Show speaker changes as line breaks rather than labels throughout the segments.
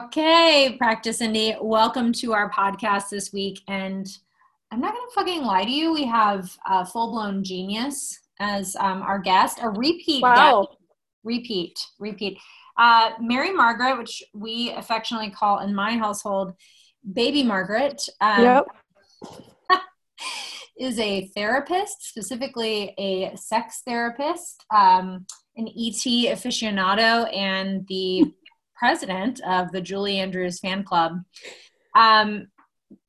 Okay, Practice Indy, welcome to our podcast this week. And I'm not going to fucking lie to you. We have a full blown genius as um, our guest, a repeat
wow.
guest. Repeat, repeat. Uh, Mary Margaret, which we affectionately call in my household Baby Margaret.
Um, yep.
is a therapist, specifically a sex therapist, um, an ET aficionado, and the president of the Julie Andrews fan club. Um,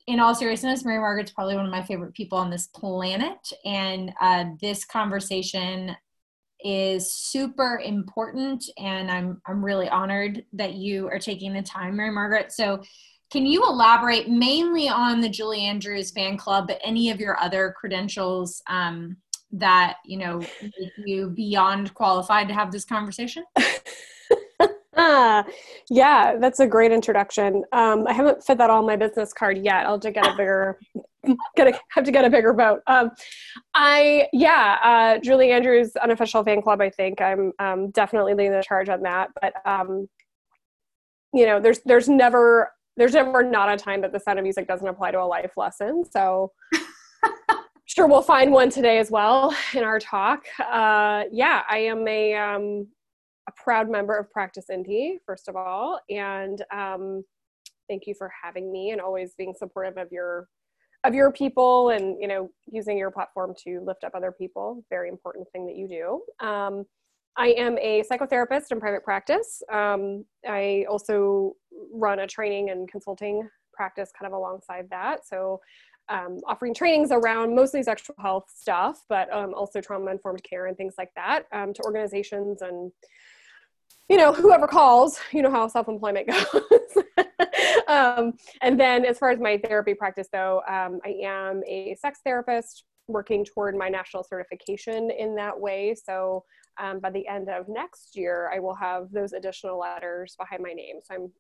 in all seriousness, Mary Margaret's probably one of my favorite people on this planet, and uh, this conversation is super important. And I'm I'm really honored that you are taking the time, Mary Margaret. So, can you elaborate mainly on the Julie Andrews fan club, but any of your other credentials um, that you know make you beyond qualified to have this conversation?
Ah, yeah, that's a great introduction. Um, I haven't fit that on my business card yet. I'll have to get a bigger, gonna have to get a bigger boat. Um, I yeah, uh, Julie Andrews unofficial fan club. I think I'm um, definitely leading the charge on that. But um, you know, there's there's never there's never not a time that the sound of music doesn't apply to a life lesson. So. sure we'll find one today as well in our talk uh, yeah i am a um, a proud member of Practice Indy, first of all, and um, thank you for having me and always being supportive of your of your people and you know using your platform to lift up other people. Very important thing that you do. Um, I am a psychotherapist in private practice. Um, I also run a training and consulting practice kind of alongside that. So um, offering trainings around mostly sexual health stuff, but um, also trauma informed care and things like that um, to organizations and you know, whoever calls, you know how self employment goes. um, and then, as far as my therapy practice, though, um, I am a sex therapist working toward my national certification in that way. So, um, by the end of next year, I will have those additional letters behind my name. So, I'm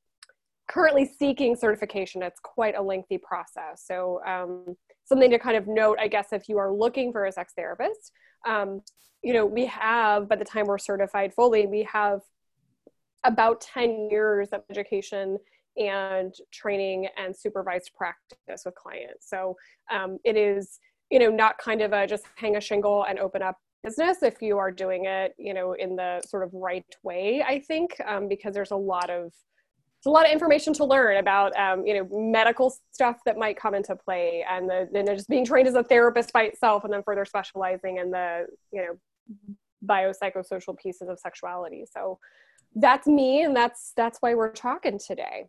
currently seeking certification. It's quite a lengthy process. So, um, something to kind of note, I guess, if you are looking for a sex therapist, um, you know, we have, by the time we're certified fully, we have about 10 years of education and training and supervised practice with clients. So um, it is, you know, not kind of a just hang a shingle and open up business if you are doing it, you know, in the sort of right way, I think, um, because there's a lot of it's a lot of information to learn about um, you know medical stuff that might come into play and the then just being trained as a therapist by itself and then further specializing in the you know biopsychosocial pieces of sexuality so that's me and that's that's why we're talking today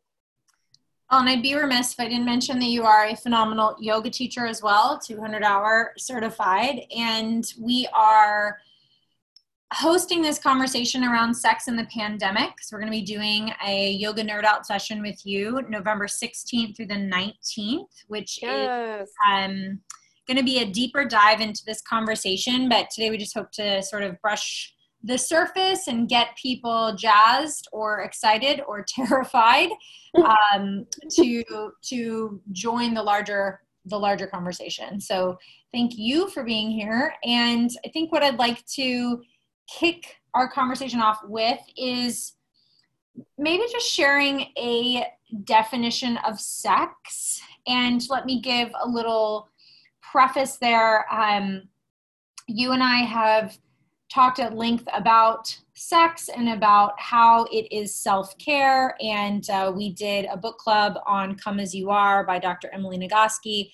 well, and I'd be remiss if I didn't mention that you are a phenomenal yoga teacher as well, 200 hour certified. And we are hosting this conversation around sex in the pandemic. So, we're going to be doing a yoga nerd out session with you November 16th through the 19th, which yes. is um, going to be a deeper dive into this conversation. But today we just hope to sort of brush the surface and get people jazzed or excited or terrified um, to to join the larger the larger conversation. So thank you for being here. And I think what I'd like to kick our conversation off with is maybe just sharing a definition of sex. And let me give a little preface there. Um, you and I have talked at length about sex and about how it is self care. And uh, we did a book club on Come As You Are by Dr. Emily Nagoski.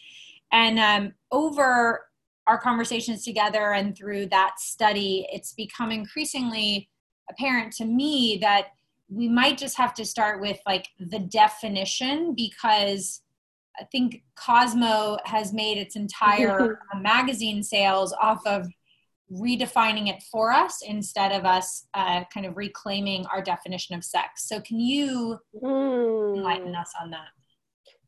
And um, over our conversations together and through that study, it's become increasingly apparent to me that we might just have to start with like the definition because I think Cosmo has made its entire magazine sales off of redefining it for us instead of us uh, kind of reclaiming our definition of sex. So, can you mm. enlighten us on that?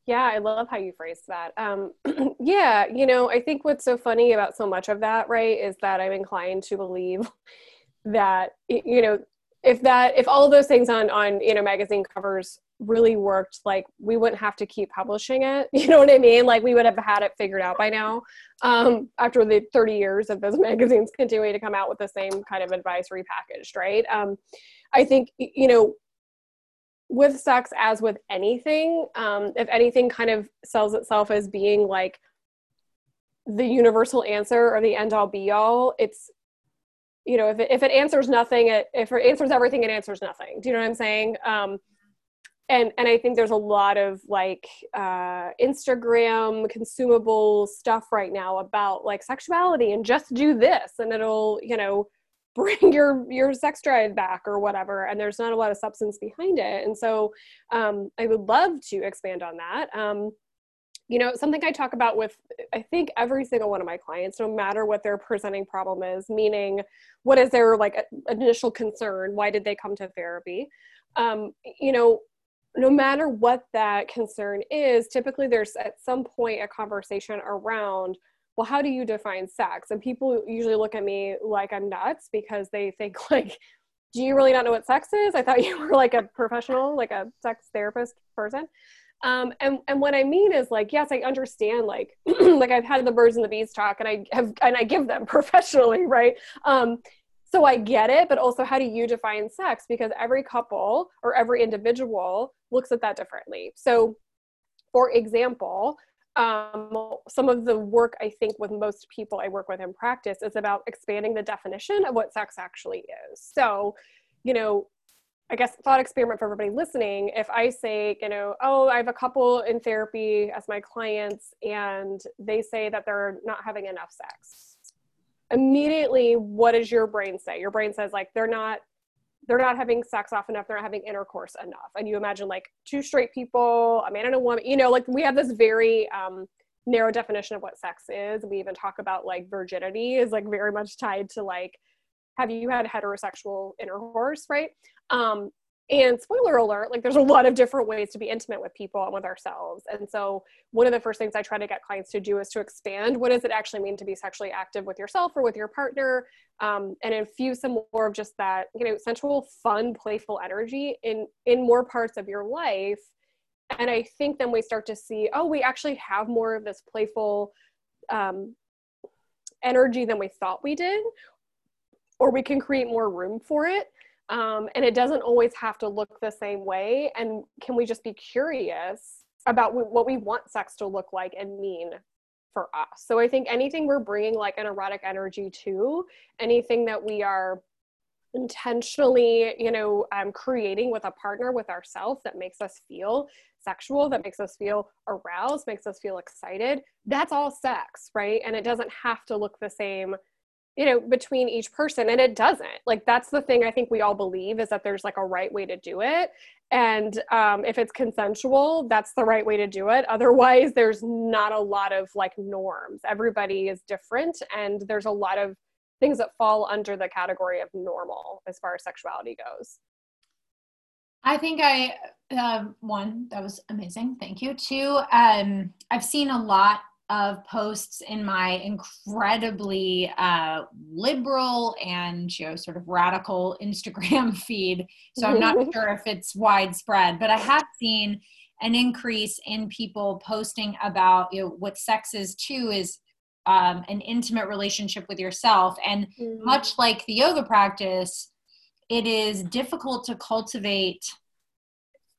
Yeah, I love how you phrased that. Um, yeah, you know, I think what's so funny about so much of that, right, is that I'm inclined to believe that, you know, if that, if all of those things on, on, you know, magazine covers really worked like we wouldn't have to keep publishing it. You know what i mean? Like we would have had it figured out by now. Um, after the 30 years of those magazines continuing to come out with the same kind of advice repackaged right? Um, i think you know with sex as with anything um, if anything kind of sells itself as being like the universal answer or the end all be all it's you know if it, if it answers nothing it if it answers everything it answers nothing. Do you know what i'm saying? Um, and and i think there's a lot of like uh, instagram consumable stuff right now about like sexuality and just do this and it'll you know bring your your sex drive back or whatever. And there's not a lot of substance behind it. And so um, i would love to expand on that. Um, you know something i talk about with i think every single one of my clients no matter what their presenting problem is meaning what is their like initial concern? Why did they come to therapy? Um, you know no matter what that concern is typically there's at some point a conversation around well how do you define sex? And people usually look at me like i'm nuts because they think like do you really not know what sex is? I thought you were like a professional like a sex therapist person um, and and what I mean is like, yes, I understand. Like, like I've had the birds and the bees talk, and I have and I give them professionally, right? Um, so I get it, but also, how do you define sex? Because every couple or every individual looks at that differently. So, for example, um, some of the work I think with most people I work with in practice is about expanding the definition of what sex actually is. So, you know, I guess thought experiment for everybody listening. If I say, you know, oh, I have a couple in therapy as my clients and they say that they're not having enough sex. Immediately, what does your brain say? Your brain says like they're not they're not having sex often enough, they're not having intercourse enough. And you imagine like two straight people, a man and a woman, you know, like we have this very um narrow definition of what sex is. We even talk about like virginity is like very much tied to like have you had heterosexual intercourse, right? Um, and spoiler alert, like there's a lot of different ways to be intimate with people and with ourselves. And so one of the first things I try to get clients to do is to expand what does it actually mean to be sexually active with yourself or with your partner, um, and infuse some more of just that, you know, sensual, fun, playful energy in in more parts of your life. And I think then we start to see, oh, we actually have more of this playful um, energy than we thought we did, or we can create more room for it um, and it doesn't always have to look the same way. And can we just be curious about what we want sex to look like and mean for us? So i think anything we're bringing like an erotic energy to anything that we are intentionally you know um, creating with a partner with ourselves that makes us feel sexual that makes us feel aroused makes us feel excited that's all sex right? And it doesn't have to look the same you know between each person and it doesn't. Like that's the thing i think we all believe is that there's like a right way to do it. And um, if it's consensual that's the right way to do it. Otherwise there's not a lot of like norms. Everybody is different and there's a lot of things that fall under the category of normal as far as sexuality goes.
I think I uh, one that was amazing. Thank you. Two, um, I've seen a lot of posts in my incredibly uh, liberal and you know sort of radical Instagram feed. So I'm not sure if it's widespread, but I have seen an increase in people posting about you know what sex is too is um, an intimate relationship with yourself, and mm-hmm. much like the yoga practice, it is difficult to cultivate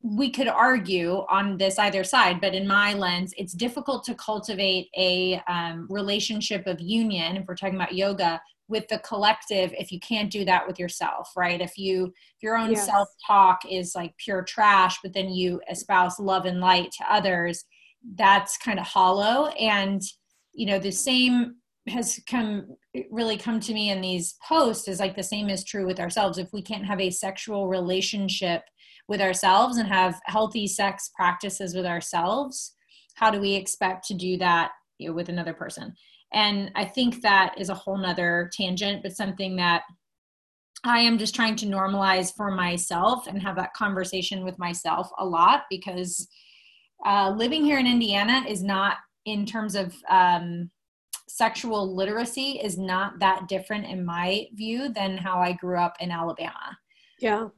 we could argue on this either side, but in my lens, it's difficult to cultivate a um, relationship of union, if we're talking about yoga, with the collective if you can't do that with yourself right? If you if your own yes. self talk is like pure trash but then you espouse love and light to others that's kind of hollow. And you know the same has come really come to me in these posts is like the same is true with ourselves. If we can't have a sexual relationship with ourselves and have healthy sex practices with ourselves how do we expect to do that you know, with another person? And i think that is a whole nother tangent but something that i am just trying to normalize for myself and have that conversation with myself a lot because uh, living here in indiana is not in terms of um, sexual literacy is not that different in my view than how i grew up in alabama.
Yeah.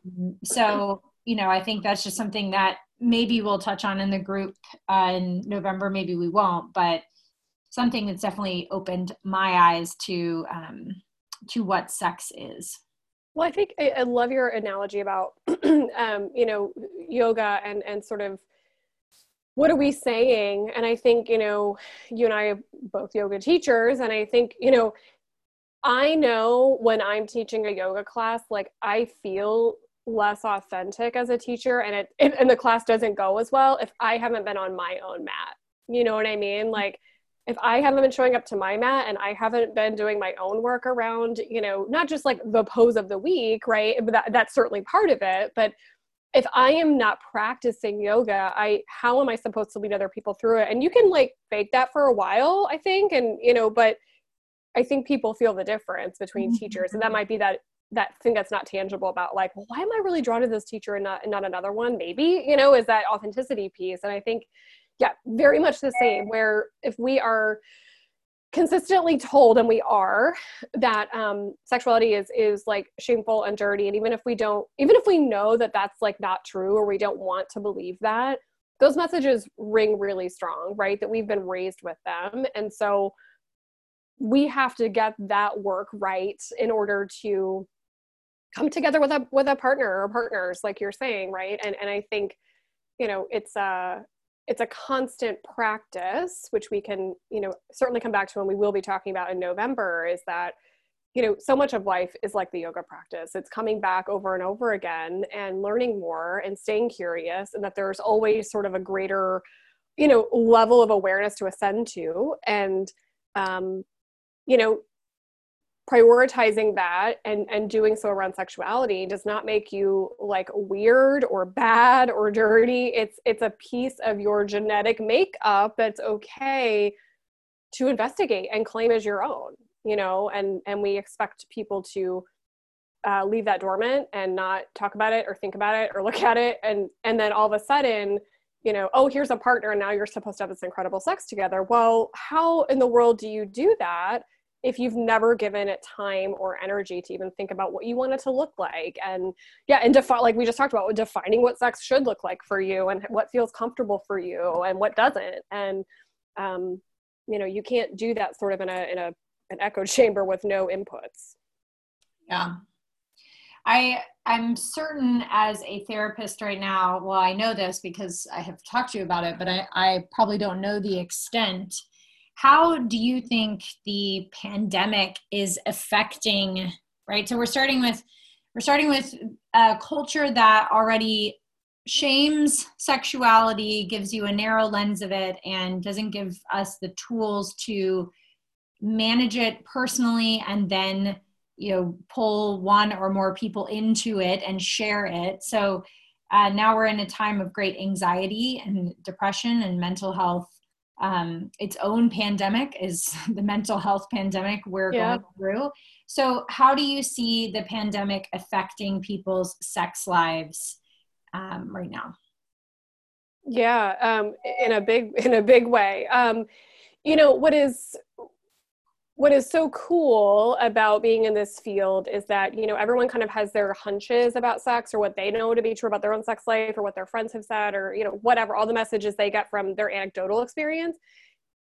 So you know, I think that's just something that maybe we'll touch on in the group uh, in November. Maybe we won't, but something that's definitely opened my eyes to um, to what sex is.
Well, I think I, I love your analogy about, um, you know, yoga and and sort of what are we saying? And I think you know, you and I are both yoga teachers, and I think you know, I know when I'm teaching a yoga class, like I feel less authentic as a teacher, and it, it and the class doesn't go as well if I haven't been on my own mat. You know what I mean? Like if I haven't been showing up to my mat and I haven't been doing my own work around, you know, not just like the pose of the week, right? But that, that's certainly part of it. But if I am not practicing yoga, I how am I supposed to lead other people through it? And you can like fake that for a while, I think, and you know, but I think people feel the difference between mm-hmm. teachers, and that might be that that thing that's not tangible about like, why am I really drawn to this teacher and not and not another one? Maybe you know, is that authenticity piece, and I think yeah, very much the same. Where if we are consistently told, and we are, that um, sexuality is is like shameful and dirty, and even if we don't, even if we know that that's like not true, or we don't want to believe that, those messages ring really strong, right? That we've been raised with them, and so we have to get that work right in order to come together with a with a partner or partners like you're saying right? And and i think you know it's a it's a constant practice which we can you know certainly come back to and we will be talking about in november is that you know so much of life is like the yoga practice. It's coming back over and over again and learning more and staying curious and that there's always sort of a greater you know level of awareness to ascend to. And um you know prioritizing that and and doing so around sexuality does not make you like weird or bad or dirty. It's it's a piece of your genetic makeup that's okay to investigate and claim as your own you know and and we expect people to uh, leave that dormant and not talk about it or think about it or look at it. And and then all of a sudden you know oh here's a partner and now you're supposed to have this incredible sex together. Well how in the world do you do that if you've never given it time or energy to even think about what you want it to look like and yeah and define like we just talked about defining what sex should look like for you and what feels comfortable for you and what doesn't. And um you know you can't do that sort of in a in a an echo chamber with no inputs.
Yeah. I i'm certain as a therapist right now well i know this because i have talked to you about it but i i probably don't know the extent how do you think the pandemic is affecting right? So we're starting with we're starting with a culture that already shames sexuality gives you a narrow lens of it and doesn't give us the tools to manage it personally and then you know pull one or more people into it and share it. So uh, now we're in a time of great anxiety and depression and mental health um, its own pandemic is the mental health pandemic we're yeah. going through. So, how do you see the pandemic affecting people's sex lives um, right now?
Yeah, um, in a big in a big way. Um, you know what is what is so cool about being in this field is that you know everyone kind of has their hunches about sex or what they know to be true about their own sex life or what their friends have said or you know whatever all the messages they get from their anecdotal experience.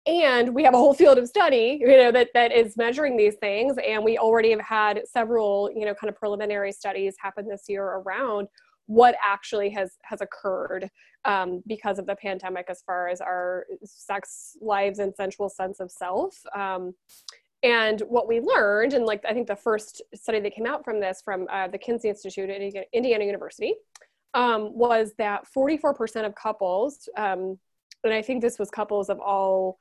And we have a whole field of study you know that that is measuring these things. And we already have had several you know kind of preliminary studies happen this year around what actually has has occurred um, because of the pandemic as far as our sex lives and sensual sense of self. Um, and what we learned and like i think the first study that came out from this from uh, the kinsey institute at indiana university um, was that 44% of couples um, and i think this was couples of all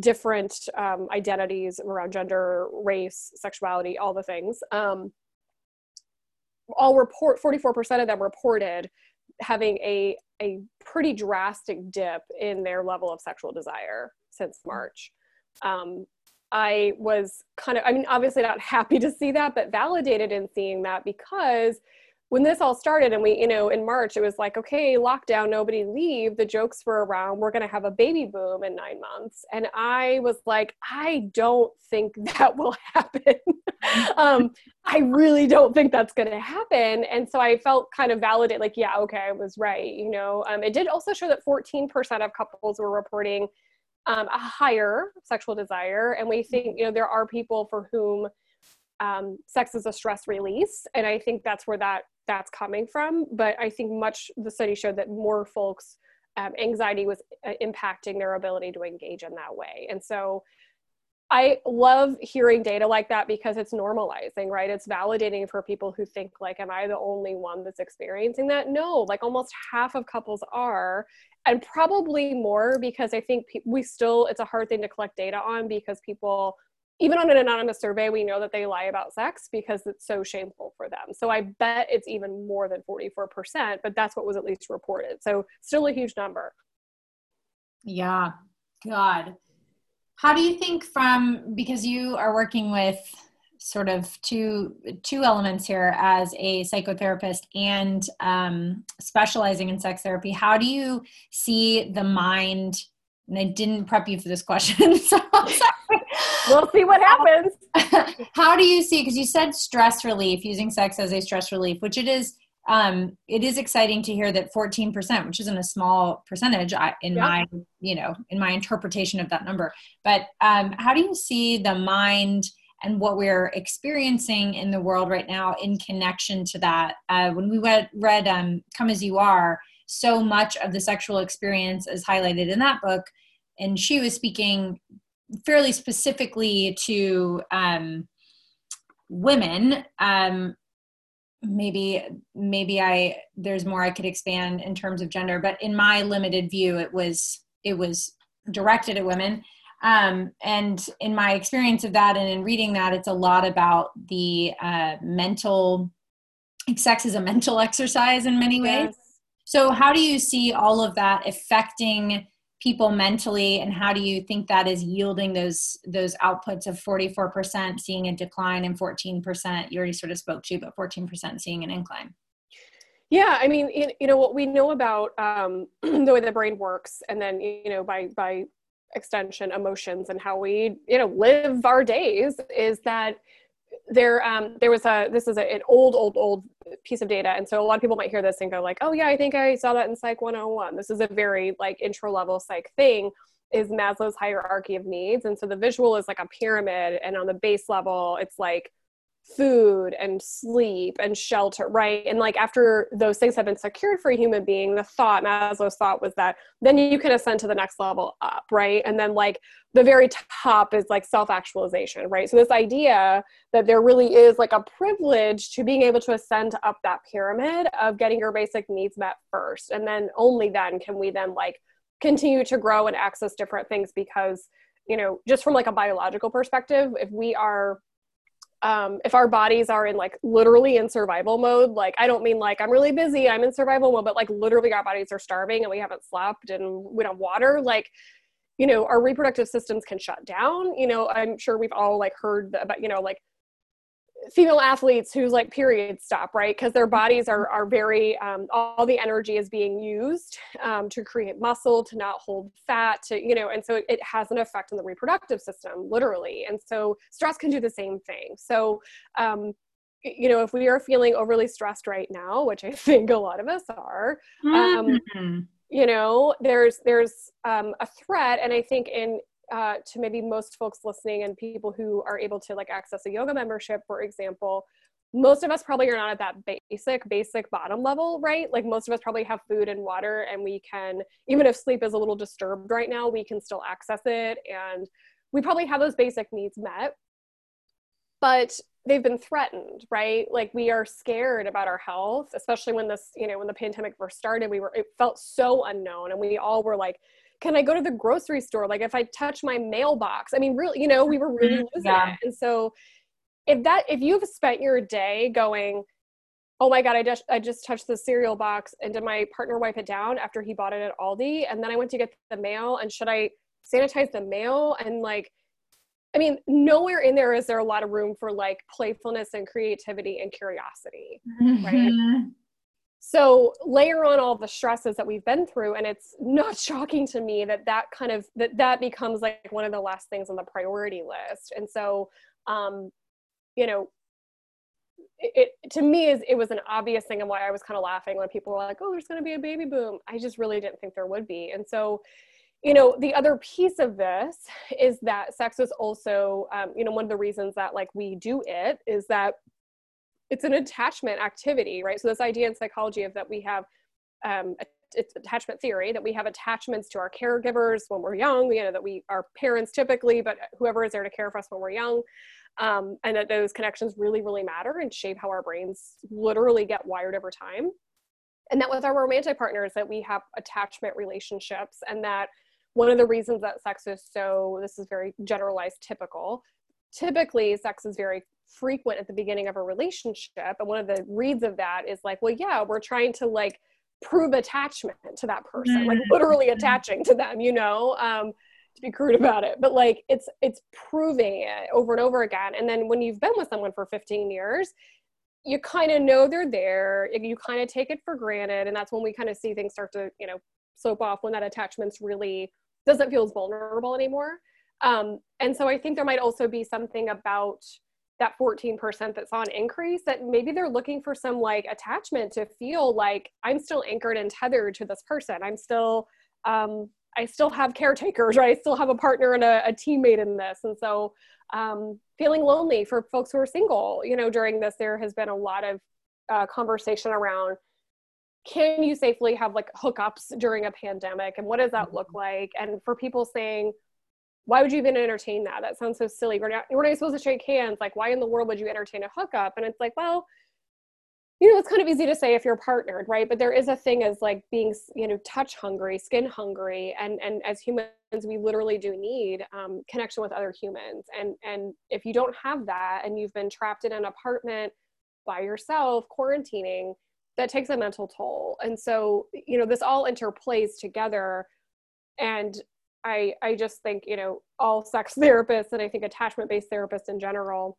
different um, identities around gender race sexuality all the things um, all report 44% of them reported having a a pretty drastic dip in their level of sexual desire since March. Um, I was kind of, I mean, obviously not happy to see that, but validated in seeing that because when this all started and we you know in march it was like okay lockdown nobody leave. The jokes were around we're going to have a baby boom in nine months. And i was like i don't think that will happen. Um, i really don't think that's going to happen. And so i felt kind of validated like yeah okay i was right you know. Um, it did also show that 14% of couples were reporting um, a higher sexual desire. And we think you know there are people for whom um, sex is a stress release and i think that's where that that's coming from but i think much the study showed that more folks um, anxiety was uh, impacting their ability to engage in that way and so I love hearing data like that because it's normalizing, right? It's validating for people who think like, am I the only one that's experiencing that? No, like almost half of couples are, and probably more because I think we still, it's a hard thing to collect data on because people, even on an anonymous survey, we know that they lie about sex because it's so shameful for them. So I bet it's even more than 44%, but that's what was at least reported. So still a huge number.
Yeah. God how do you think from because you are working with sort of two two elements here as a psychotherapist and um, specializing in sex therapy how do you see the mind and i didn't prep you for this question so
we'll see what happens
how do you see because you said stress relief using sex as a stress relief which it is um, it is exciting to hear that 14%, which isn't a small percentage in yeah. my, you know, in my interpretation of that number. But um, how do you see the mind and what we're experiencing in the world right now in connection to that? Uh, when we read, read um, Come As You Are, so much of the sexual experience is highlighted in that book. And she was speaking fairly specifically to um, women um, maybe maybe i there's more i could expand in terms of gender but in my limited view it was it was directed at women um, and in my experience of that and in reading that it's a lot about the uh, mental sex is a mental exercise in many ways yes. so how do you see all of that affecting people mentally and how do you think that is yielding those those outputs of 44% seeing a decline and 14% you already sort of spoke to but 14% seeing an incline.
Yeah i mean you know what we know about um, the way the brain works and then you know by by extension emotions and how we you know live our days is that there um, there was a this is a, an old old old piece of data. And so a lot of people might hear this and go like oh yeah i think i saw that in psych 101 this is a very like intro level psych thing is maslow's hierarchy of needs. And so the visual is like a pyramid and on the base level it's like food and sleep and shelter, right? And like after those things have been secured for a human being, the thought, Maslow's thought was that then you can ascend to the next level up, right? And then like the very top is like self actualization, right? So this idea that there really is like a privilege to being able to ascend up that pyramid of getting your basic needs met first. And then only then can we then like continue to grow and access different things because, you know, just from like a biological perspective, if we are um, if our bodies are in like literally in survival mode, like I don't mean like I'm really busy, I'm in survival mode, but like literally our bodies are starving and we haven't slept and we don't water, like, you know, our reproductive systems can shut down. You know, I'm sure we've all like heard about, you know, like female athletes whose like periods stop right? Because their bodies are are very um, all the energy is being used um, to create muscle to not hold fat to you know and so it, it, has an effect on the reproductive system literally. And so stress can do the same thing. So um, you know if we are feeling overly stressed right now which i think a lot of us are um, mm-hmm. you know there's there's um, a threat. And i think in uh, to maybe most folks listening and people who are able to like access a yoga membership, for example, most of us probably are not at that basic basic bottom level right? Like most of us probably have food and water and we can even if sleep is a little disturbed right now we can still access it and we probably have those basic needs met. But they've been threatened right? Like we are scared about our health especially when this you know when the pandemic first started we were it felt so unknown and we all were like can I go to the grocery store? Like if I touch my mailbox, I mean, really, you know, we were really mm-hmm. losing yeah. it. And so if that, if you've spent your day going, oh my God, I just, I just touched the cereal box and did my partner wipe it down after he bought it at Aldi? And then I went to get the mail and should I sanitize the mail? And like, I mean, nowhere in there is there a lot of room for like playfulness and creativity and curiosity, mm-hmm. right? So layer on all the stresses that we've been through and it's not shocking to me that that kind of that that becomes like one of the last things on the priority list. And so um you know it, it to me is it was an obvious thing and why i was kind of laughing when people were like oh there's going to be a baby boom. I just really didn't think there would be. And so you know the other piece of this is that sex is also um, you know one of the reasons that like we do it is that it's an attachment activity right? So this idea in psychology of that we have um, it's attachment theory that we have attachments to our caregivers when we're young you know that we our parents typically but whoever is there to care for us when we're young um, and that those connections really really matter and shape how our brains literally get wired over time. And that with our romantic partners that we have attachment relationships and that one of the reasons that sex is so this is very generalized typical typically sex is very frequent at the beginning of a relationship. And one of the reads of that is like well yeah we're trying to like prove attachment to that person like mm-hmm. literally attaching to them you know um, to be crude about it. But like it's it's proving it over and over again. And then when you've been with someone for 15 years you kind of know they're there. You kind of take it for granted. And that's when we kind of see things start to you know slope off when that attachment's really doesn't feel as vulnerable anymore. Um, and so i think there might also be something about that 14% that's on increase that maybe they're looking for some like attachment to feel like i'm still anchored and tethered to this person. I'm still um, i still have caretakers right? I still have a partner and a, a teammate in this. And so um, feeling lonely for folks who are single you know during this there has been a lot of uh, conversation around can you safely have like hookups during a pandemic? And what does that look mm-hmm. like? And for people saying why would you even entertain that? That sounds so silly. We're not we're not supposed to shake hands. Like why in the world would you entertain a hookup? And it's like well you know it's kind of easy to say if you're partnered right? But there is a thing as like being you know touch hungry skin hungry and and as humans we literally do need um, connection with other humans. And and if you don't have that and you've been trapped in an apartment by yourself quarantining that takes a mental toll. And so you know this all interplays together. And i i just think you know all sex therapists and i think attachment based therapists in general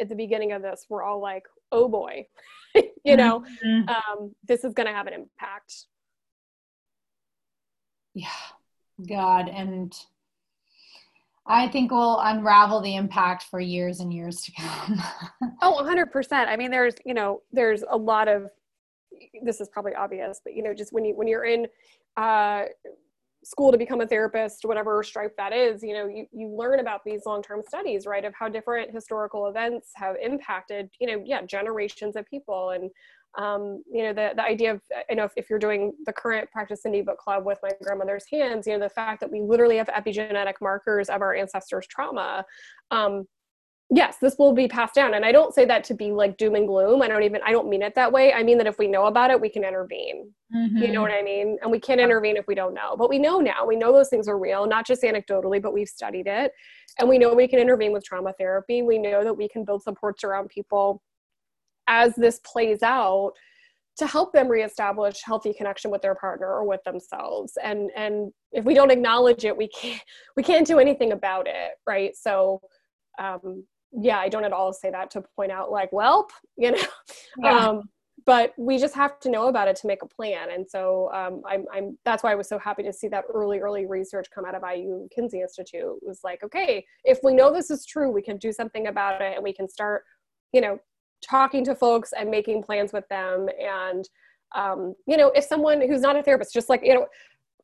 at the beginning of this we're all like oh boy you know mm-hmm. um, this is going to have an impact
yeah god and I think we'll unravel the impact for years and years to come.
oh, 100%. I mean, there's, you know, there's a lot of this is probably obvious, but you know, just when you when you're in uh, school to become a therapist, whatever stripe that is, you know, you, you learn about these long-term studies, right, of how different historical events have impacted, you know, yeah, generations of people. And, um, you know, the, the idea of, you know, if, if you're doing the current Practice Indy Book Club with my grandmother's hands, you know, the fact that we literally have epigenetic markers of our ancestors' trauma, um, yes this will be passed down. And i don't say that to be like doom and gloom. I don't even i don't mean it that way. I mean that if we know about it we can intervene. Mm-hmm. you know mm-hmm. what i mean? And we can't intervene if we don't know. But we know now. We know those things are real not just anecdotally but we've studied it. And we know we can intervene with trauma therapy. We know that we can build supports around people as this plays out to help them reestablish healthy connection with their partner or with themselves. And and if we don't acknowledge it we can't we can't do anything about it right? So um, yeah, I don't at all say that to point out like, well, you know, yeah. um, but we just have to know about it to make a plan. And so um, I'm, I'm, that's why I was so happy to see that early, early research come out of IU Kinsey Institute. It was like, okay, if we know this is true, we can do something about it and we can start, you know, talking to folks and making plans with them. And, um, you know, if someone who's not a therapist, just like, you know,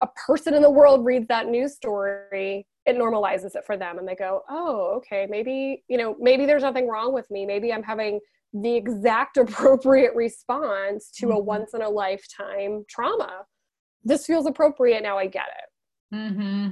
a person in the world reads that news story it normalizes it for them and they go oh okay maybe you know maybe there's nothing wrong with me maybe i'm having the exact appropriate response to mm-hmm. a once in a lifetime trauma this feels appropriate now i get it
mm-hmm.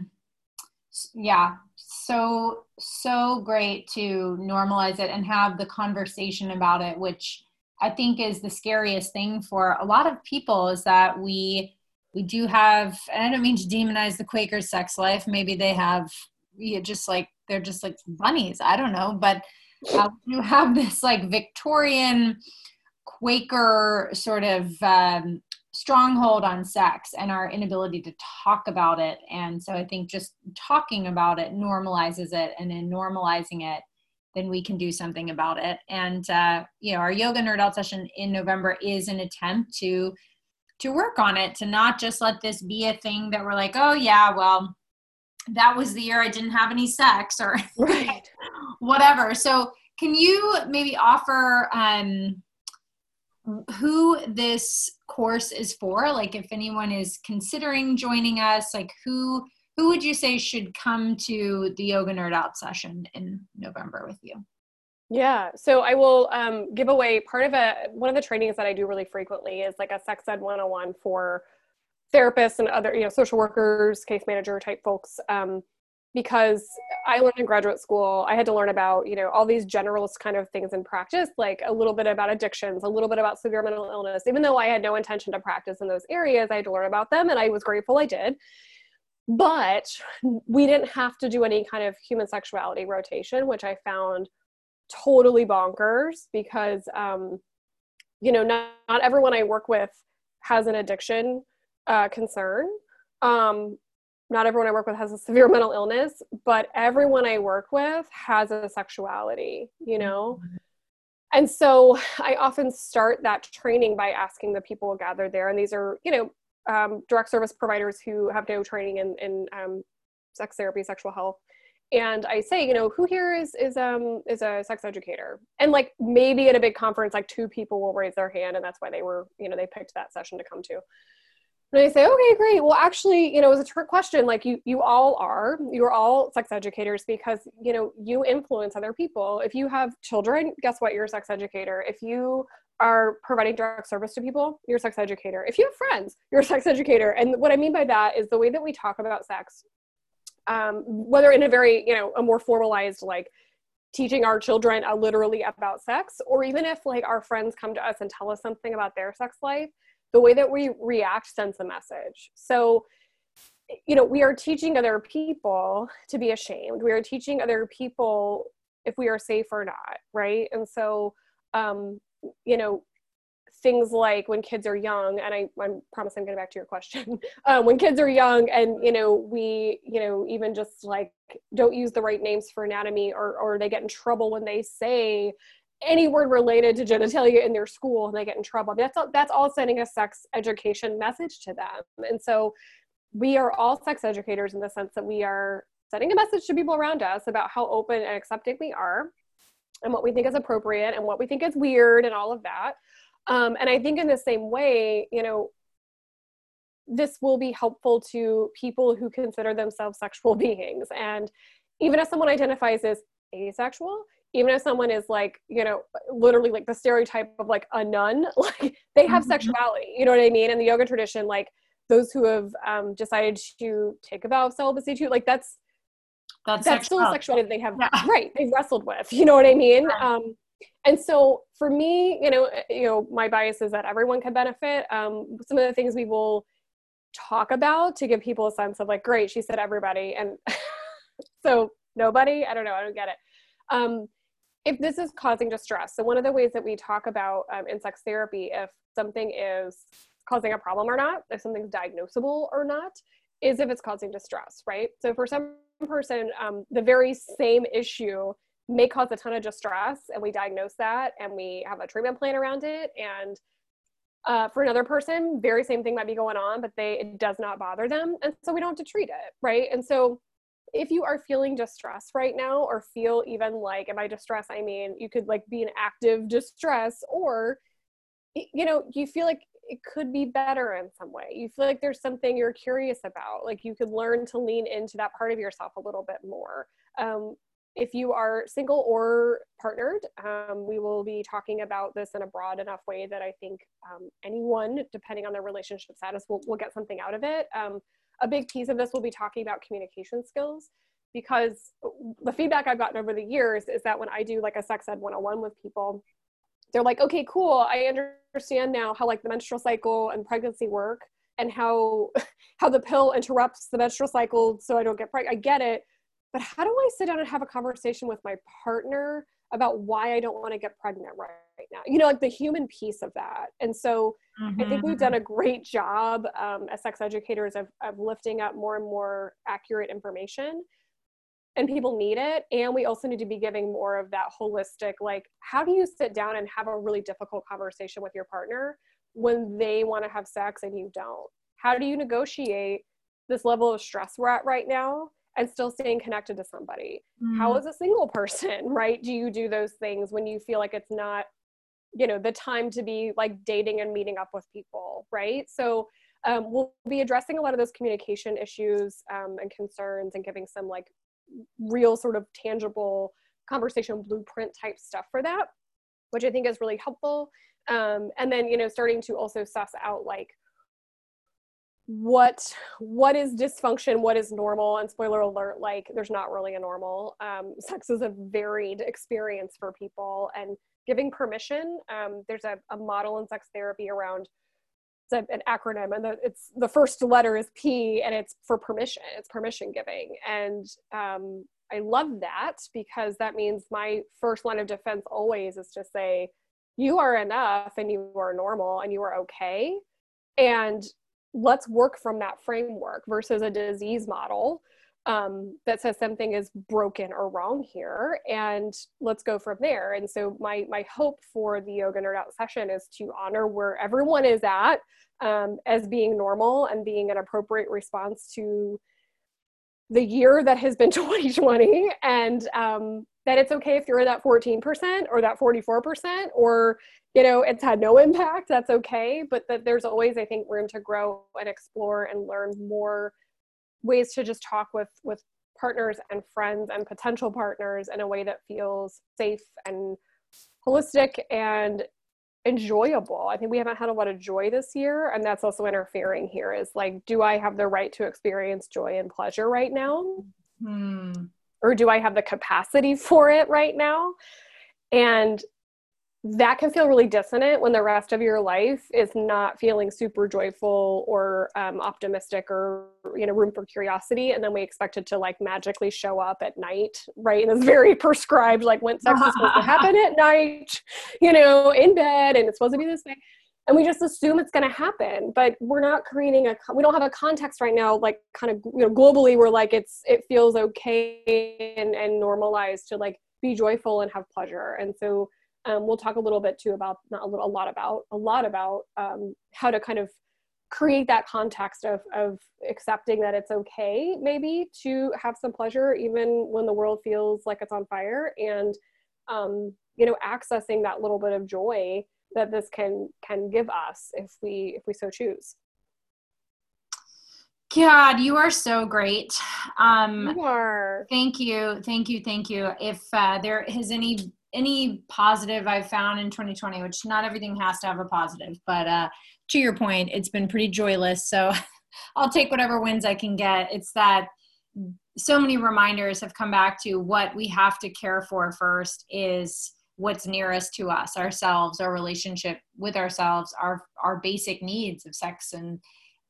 yeah so so great to normalize it and have the conversation about it which i think is the scariest thing for a lot of people is that we we do have and i don't mean to demonize the quaker sex life. Maybe they have you just like they're just like bunnies. I don't know. But uh, you have this like victorian quaker sort of um, stronghold on sex and our inability to talk about it. And so i think just talking about it normalizes it. And in normalizing it then we can do something about it. And uh, you know our yoga nerd out session in november is an attempt to to work on it to not just let this be a thing that we're like oh yeah well that was the year i didn't have any sex or right. whatever so can you maybe offer um, who this course is for like if anyone is considering joining us like who who would you say should come to the yoga nerd out session in November with you?
Yeah, so I will um, give away part of a one of the trainings that I do really frequently is like a sex ed 101 for therapists and other you know social workers, case manager type folks. Um, because I learned in graduate school, I had to learn about, you know, all these generalist kind of things in practice, like a little bit about addictions, a little bit about severe mental illness. Even though I had no intention to practice in those areas, I had to learn about them and I was grateful I did. But we didn't have to do any kind of human sexuality rotation, which I found totally bonkers because, um, you know, not, not everyone I work with has an addiction uh, concern. Um, not everyone I work with has a severe mental illness, but everyone I work with has a sexuality, you know? And so I often start that training by asking the people gathered there. And these are, you know, um, direct service providers who have no training in, in um, sex therapy, sexual health. And I say, you know, who here is is um is a sex educator? And like maybe at a big conference, like two people will raise their hand, and that's why they were, you know, they picked that session to come to. And I say, okay, great. Well, actually, you know, it was a trick question. Like you, you all are, you're all sex educators because, you know, you influence other people. If you have children, guess what? You're a sex educator. If you are providing direct service to people, you're a sex educator. If you have friends, you're a sex educator. And what I mean by that is the way that we talk about sex, um, whether in a very, you know, a more formalized, like teaching our children uh, literally about sex, or even if like our friends come to us and tell us something about their sex life, the way that we react sends a message. So, you know, we are teaching other people to be ashamed. We are teaching other people if we are safe or not, right? And so, um, you know, things like when kids are young, and I, I promise I'm getting back to your question. um, when kids are young, and you know, we, you know, even just like don't use the right names for anatomy, or or they get in trouble when they say any word related to genitalia in their school and they get in trouble. That's all, that's all sending a sex education message to them. And so we are all sex educators in the sense that we are sending a message to people around us about how open and accepting we are and what we think is appropriate and what we think is weird and all of that. Um, and I think in the same way, you know, this will be helpful to people who consider themselves sexual beings. And even if someone identifies as asexual, even if someone is like you know literally like the stereotype of like a nun like they have mm-hmm. sexuality you know what i mean in the yoga tradition like those who have um, decided to take a vow of celibacy too like that's that's, that's still sexuality they have yeah. right they've wrestled with you know what i mean um, and so for me you know you know my bias is that everyone can benefit um, some of the things we will talk about to give people a sense of like great she said everybody and so nobody i don't know i don't get it um, if this is causing distress. So one of the ways that we talk about um, in sex therapy, if something is causing a problem or not, if something's diagnosable or not, is if it's causing distress, right? So for some person, um, the very same issue may cause a ton of distress, and we diagnose that, and we have a treatment plan around it. And uh, for another person, very same thing might be going on, but they it does not bother them, and so we don't have to treat it, right? And so if you are feeling distress right now or feel even like and by distress i mean you could like be in active distress or you know you feel like it could be better in some way you feel like there's something you're curious about like you could learn to lean into that part of yourself a little bit more um, if you are single or partnered um, we will be talking about this in a broad enough way that i think um, anyone depending on their relationship status will, will get something out of it um, a big piece of this will be talking about communication skills because the feedback I've gotten over the years is that when I do like a sex ed 101 with people, they're like, okay, cool. I understand now how like the menstrual cycle and pregnancy work and how how the pill interrupts the menstrual cycle so I don't get pregnant. I get it. But how do I sit down and have a conversation with my partner about why I don't want to get pregnant right, right now? You know, like the human piece of that. And so Mm-hmm. I think we've done a great job um, as sex educators of, of lifting up more and more accurate information and people need it and we also need to be giving more of that holistic like how do you sit down and have a really difficult conversation with your partner when they want to have sex and you don't how do you negotiate this level of stress we're at right now and still staying connected to somebody. Mm. how is a single person right? Do you do those things when you feel like it's not you know the time to be like dating and meeting up with people right? So um, we'll be addressing a lot of those communication issues um, and concerns and giving some like real sort of tangible conversation blueprint type stuff for that which i think is really helpful. Um, and then you know starting to also suss out like what what is dysfunction what is normal and spoiler alert like there's not really a normal. Um, sex is a varied experience for people and giving permission um, there's a, a model in sex therapy around it's an acronym and the, it's the first letter is p and it's for permission it's permission giving. And um, i love that because that means my first line of defense always is to say you are enough and you are normal and you are okay. And let's work from that framework versus a disease model um, that says something is broken or wrong here and let's go from there. And so my my hope for the yoga nerd out session is to honor where everyone is at um, as being normal and being an appropriate response to the year that has been 2020 and um, that it's okay if you're at that 14% or that 44% or you know it's had no impact that's okay but that there's always i think room to grow and explore and learn more ways to just talk with with partners and friends and potential partners in a way that feels safe and holistic and enjoyable. I think we haven't had a lot of joy this year, and that's also interfering here. Is like, do I have the right to experience joy and pleasure right now? Hmm. Or do I have the capacity for it right now? And that can feel really dissonant when the rest of your life is not feeling super joyful or um, optimistic or you know room for curiosity. And then we expect it to like magically show up at night right? And it's very prescribed like when sex is supposed to happen at night you know in bed and it's supposed to be this way and we just assume it's going to happen but we're not creating a we don't have a context right now like kind of you know globally we're like it's it feels okay and, and normalized to like be joyful and have pleasure. And so um, we'll talk a little bit too about not a little a lot about a lot about um, how to kind of create that context of of accepting that it's okay maybe to have some pleasure even when the world feels like it's on fire and um, you know accessing that little bit of joy that this can can give us if we if we so choose
God, you are so great. Um,
you are.
Thank you, thank you, thank you. If uh, there is any any positive I've found in 2020, which not everything has to have a positive, but uh, to your point, it's been pretty joyless. So I'll take whatever wins I can get. It's that so many reminders have come back to what we have to care for first is what's nearest to us ourselves our relationship with ourselves our our basic needs of sex and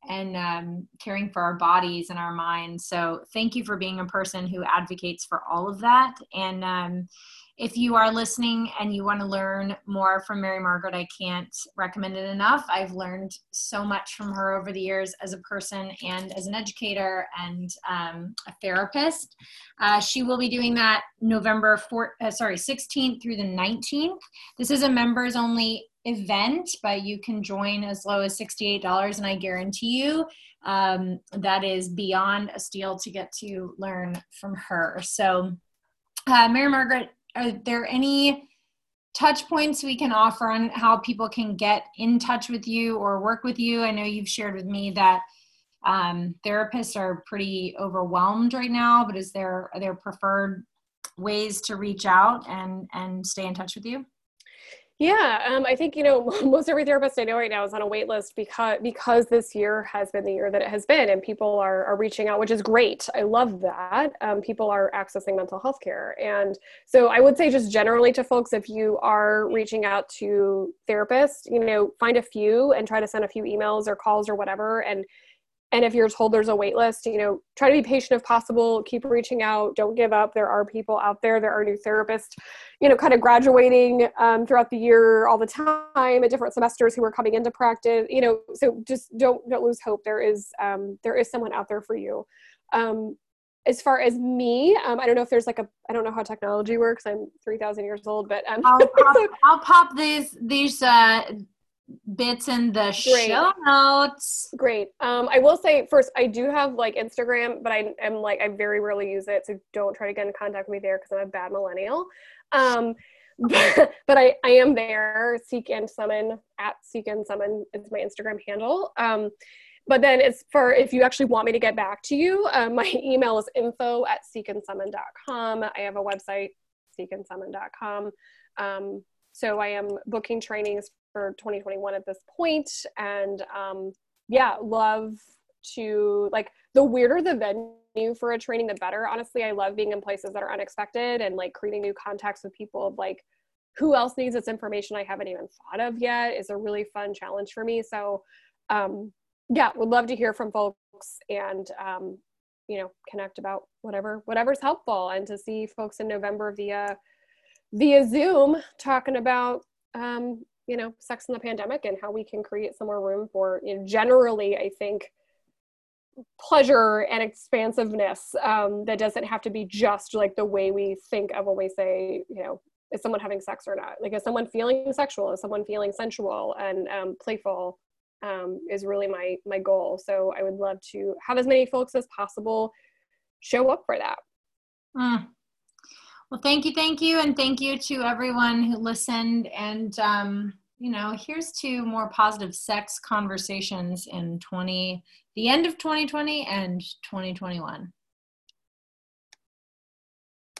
and um, caring for our bodies and our minds. So thank you for being a person who advocates for all of that. And um, if you are listening and you want to learn more from Mary Margaret, I can't recommend it enough. I've learned so much from her over the years as a person and as an educator and um, a therapist. Uh, she will be doing that November 4, uh, sorry, 16th through the 19th. This is a members only event, but you can join as low as $68, and I guarantee you um, that is beyond a steal to get to learn from her. So, uh, Mary Margaret are there any touch points we can offer on how people can get in touch with you or work with you? I know you've shared with me that um, therapists are pretty overwhelmed right now, but is there are there preferred ways to reach out and and stay in touch with you?
Yeah, um, I think you know most every therapist I know right now is on a wait list because because this year has been the year that it has been, and people are are reaching out, which is great. I love that. Um, people are accessing mental health care, and so I would say just generally to folks, if you are reaching out to therapists, you know, find a few and try to send a few emails or calls or whatever, and and if you're told there's a wait list you know try to be patient if possible keep reaching out don't give up. There are people out there there are new therapists you know kind of graduating um, throughout the year all the time at different semesters who are coming into practice you know so just don't don't lose hope. There is um, there is someone out there for you. Um, as far as me, um, I don't know if there's like a I don't know how technology works. I'm three thousand years old, but um,
I'll, pop, I'll pop these these uh, bits in the Great. show notes.
Great. Um, I will say first, I do have like Instagram, but I am like I very rarely use it, so don't try to get in contact with me there because I'm a bad millennial. Um, but, but I, I am there. Seek and summon at seek and summon is my Instagram handle. Um, but then it's for if you actually want me to get back to you, um, my email is info at seekandsummon.com. I have a website, seekandsummon.com. Um, so I am booking trainings for 2021 at this point, and um, yeah, love to like the weirder the venue for a training, the better. Honestly, I love being in places that are unexpected and like creating new contacts with people of like who else needs this information I haven't even thought of yet is a really fun challenge for me. So um, yeah, would love to hear from folks and um, you know connect about whatever whatever's helpful and to see folks in November via via Zoom talking about um, you know sex in the pandemic and how we can create some more room for you know generally I think pleasure and expansiveness um, that doesn't have to be just like the way we think of when we say you know is someone having sex or not like is someone feeling sexual is someone feeling sensual and um, playful um, is really my my goal. So I would love to have as many folks as possible show up for that.
Mm. Well, thank you, thank you, and thank you to everyone who listened. And um, you know, here's to more positive sex conversations in 20, the end of 2020 and 2021.